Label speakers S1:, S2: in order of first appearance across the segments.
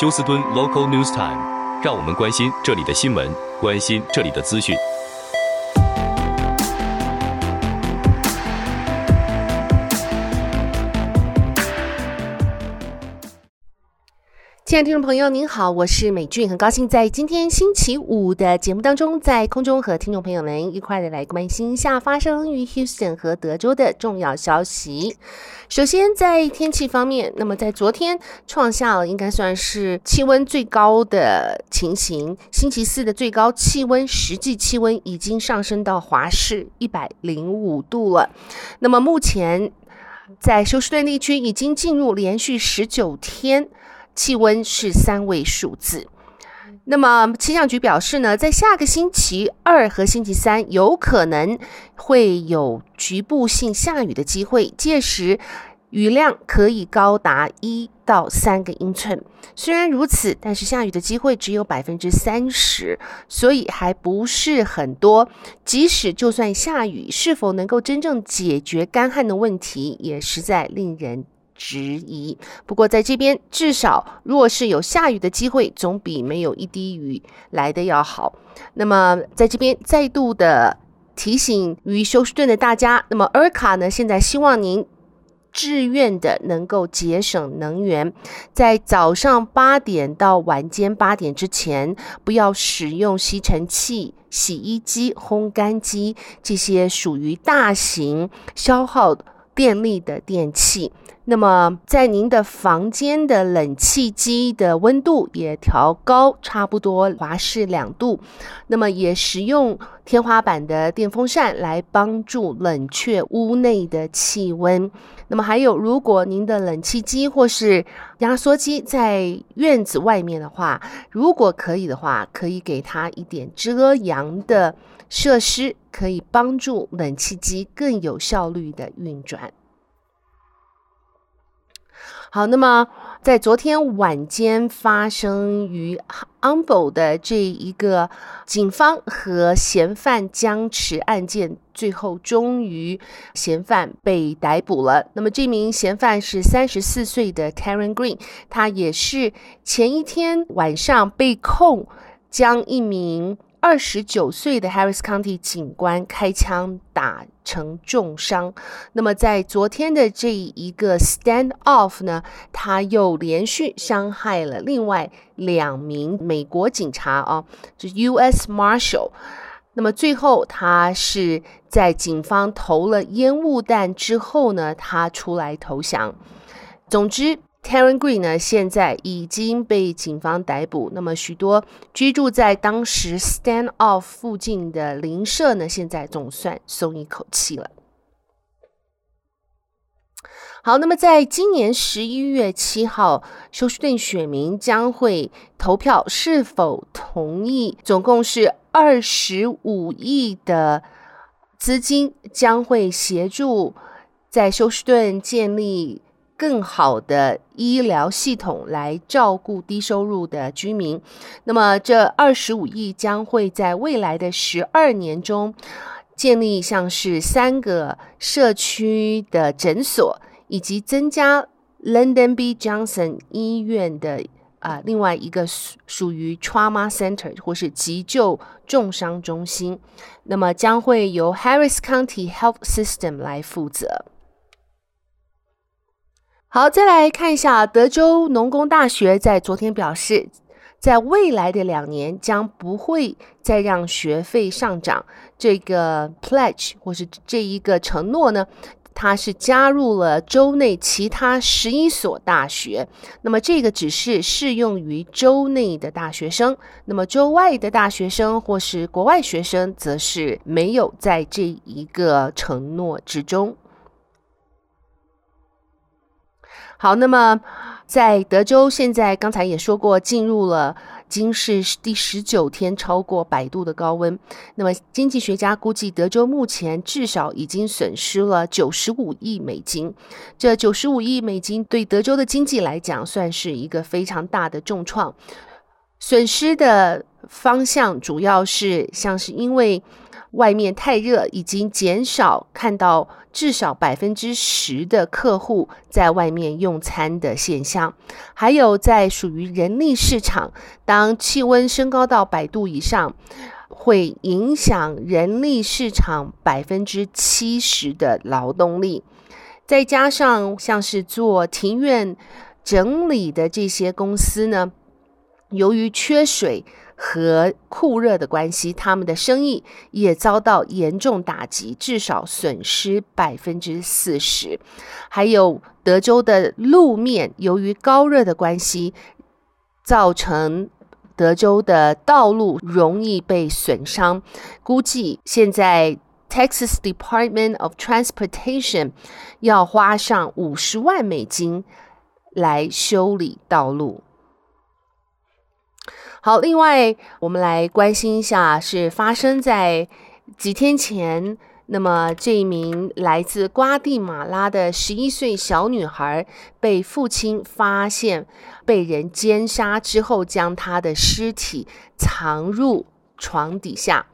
S1: 休斯敦 Local News Time，让我们关心这里的新闻，关心这里的资讯。
S2: 亲爱的听众朋友，您好，我是美俊，很高兴在今天星期五的节目当中，在空中和听众朋友们一块的来关心一下发生于 Houston 和德州的重要消息。首先，在天气方面，那么在昨天创下了应该算是气温最高的情形，星期四的最高气温实际气温已经上升到华氏一百零五度了。那么目前在休斯顿地区已经进入连续十九天。气温是三位数字。那么气象局表示呢，在下个星期二和星期三有可能会有局部性下雨的机会，届时雨量可以高达一到三个英寸。虽然如此，但是下雨的机会只有百分之三十，所以还不是很多。即使就算下雨，是否能够真正解决干旱的问题，也实在令人。质疑。不过，在这边至少，若是有下雨的机会，总比没有一滴雨来的要好。那么，在这边再度的提醒于休斯顿的大家，那么 ERCOT 呢，现在希望您自愿的能够节省能源，在早上八点到晚间八点之前，不要使用吸尘器、洗衣机、烘干机这些属于大型消耗电力的电器。那么，在您的房间的冷气机的温度也调高，差不多华氏两度。那么，也使用天花板的电风扇来帮助冷却屋内的气温。那么，还有，如果您的冷气机或是压缩机在院子外面的话，如果可以的话，可以给它一点遮阳的设施，可以帮助冷气机更有效率的运转。好，那么在昨天晚间发生于 Humble 的这一个警方和嫌犯僵持案件，最后终于嫌犯被逮捕了。那么这名嫌犯是三十四岁的 Tayron Green，他也是前一天晚上被控将一名。二十九岁的 Harris County 警官开枪打成重伤。那么在昨天的这一个 standoff 呢，他又连续伤害了另外两名美国警察啊，就 U.S. Marshal。那么最后他是在警方投了烟雾弹之后呢，他出来投降。总之。Taren Green 呢，现在已经被警方逮捕。那么，许多居住在当时 standoff 附近的邻舍呢，现在总算松一口气了。好，那么在今年十一月七号，休斯顿选民将会投票是否同意，总共是二十五亿的资金将会协助在休斯顿建立。更好的医疗系统来照顾低收入的居民。那么，这二十五亿将会在未来的十二年中建立像是三个社区的诊所，以及增加 London B. Johnson 医院的啊、另外一个属属于 Trauma Center 或是急救重伤中心。那么将会由 Harris County Health System 来负责。好，再来看一下德州农工大学在昨天表示，在未来的两年将不会再让学费上涨。这个 pledge 或是这一个承诺呢，它是加入了州内其他十一所大学。那么这个只是适用于州内的大学生，那么州外的大学生或是国外学生，则是没有在这一个承诺之中。好，那么在德州，现在刚才也说过，进入了今是第十九天超过百度的高温。那么经济学家估计，德州目前至少已经损失了九十五亿美金。这九十五亿美金对德州的经济来讲，算是一个非常大的重创。损失的方向主要是像是因为外面太热，已经减少看到至少百分之十的客户在外面用餐的现象。还有在属于人力市场，当气温升高到百度以上，会影响人力市场百分之七十的劳动力。再加上像是做庭院整理的这些公司呢，由于缺水。和酷热的关系，他们的生意也遭到严重打击，至少损失百分之四十。还有德州的路面，由于高热的关系，造成德州的道路容易被损伤。估计现在 Texas Department of Transportation 要花上五十万美金来修理道路。好，另外我们来关心一下，是发生在几天前。那么这一名来自瓜地马拉的十一岁小女孩，被父亲发现被人奸杀之后，将她的尸体藏入床底下。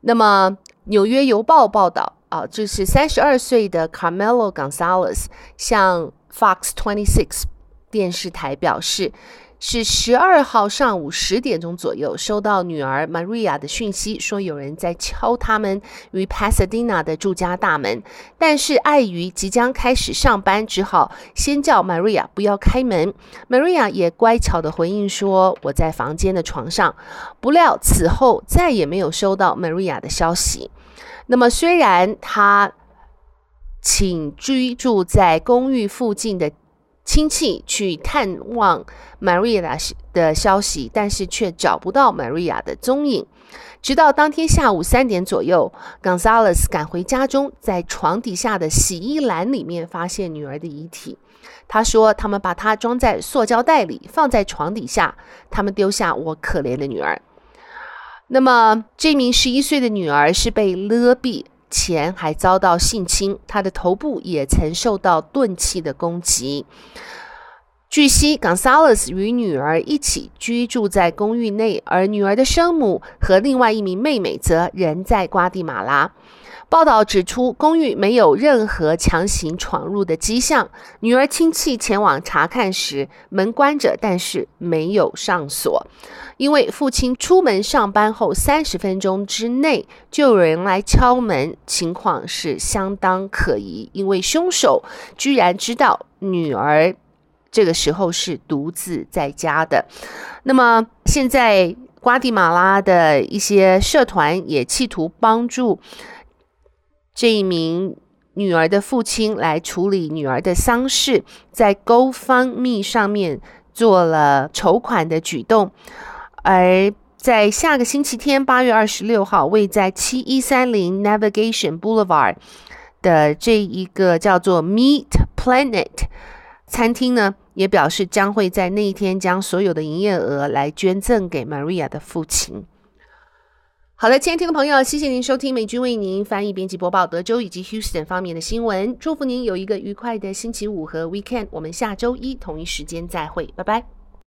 S2: 那么《纽约邮报》报道啊，这是三十二岁的 Carmelo Gonzalez 向 Fox Twenty Six 电视台表示。是十二号上午十点钟左右，收到女儿 Maria 的讯息，说有人在敲他们与 Pasadena 的住家大门，但是碍于即将开始上班，只好先叫 Maria 不要开门。Maria 也乖巧的回应说：“我在房间的床上。”不料此后再也没有收到 Maria 的消息。那么虽然他请居住在公寓附近的。亲戚去探望 Maria 的消息，但是却找不到 Maria 的踪影。直到当天下午三点左右，Gonzalez 赶回家中，在床底下的洗衣篮里面发现女儿的遗体。他说：“他们把她装在塑胶袋里，放在床底下。他们丢下我可怜的女儿。”那么，这名十一岁的女儿是被勒毙。前还遭到性侵，他的头部也曾受到钝器的攻击。据悉，Gonzalez 与女儿一起居住在公寓内，而女儿的生母和另外一名妹妹则仍在瓜地马拉。报道指出，公寓没有任何强行闯入的迹象。女儿亲戚前往查看时，门关着，但是没有上锁。因为父亲出门上班后三十分钟之内就有人来敲门，情况是相当可疑。因为凶手居然知道女儿这个时候是独自在家的。那么现在瓜地马拉的一些社团也企图帮助。这一名女儿的父亲来处理女儿的丧事，在 GoFundMe 上面做了筹款的举动，而在下个星期天八月二十六号，位在七一三零 Navigation Boulevard 的这一个叫做 Meat Planet 餐厅呢，也表示将会在那一天将所有的营业额来捐赠给 Maria 的父亲。好的，亲爱的听众朋友，谢谢您收听美军为您翻译、编辑、播报德州以及 Houston 方面的新闻。祝福您有一个愉快的星期五和 Weekend。我们下周一同一时间再会，拜拜。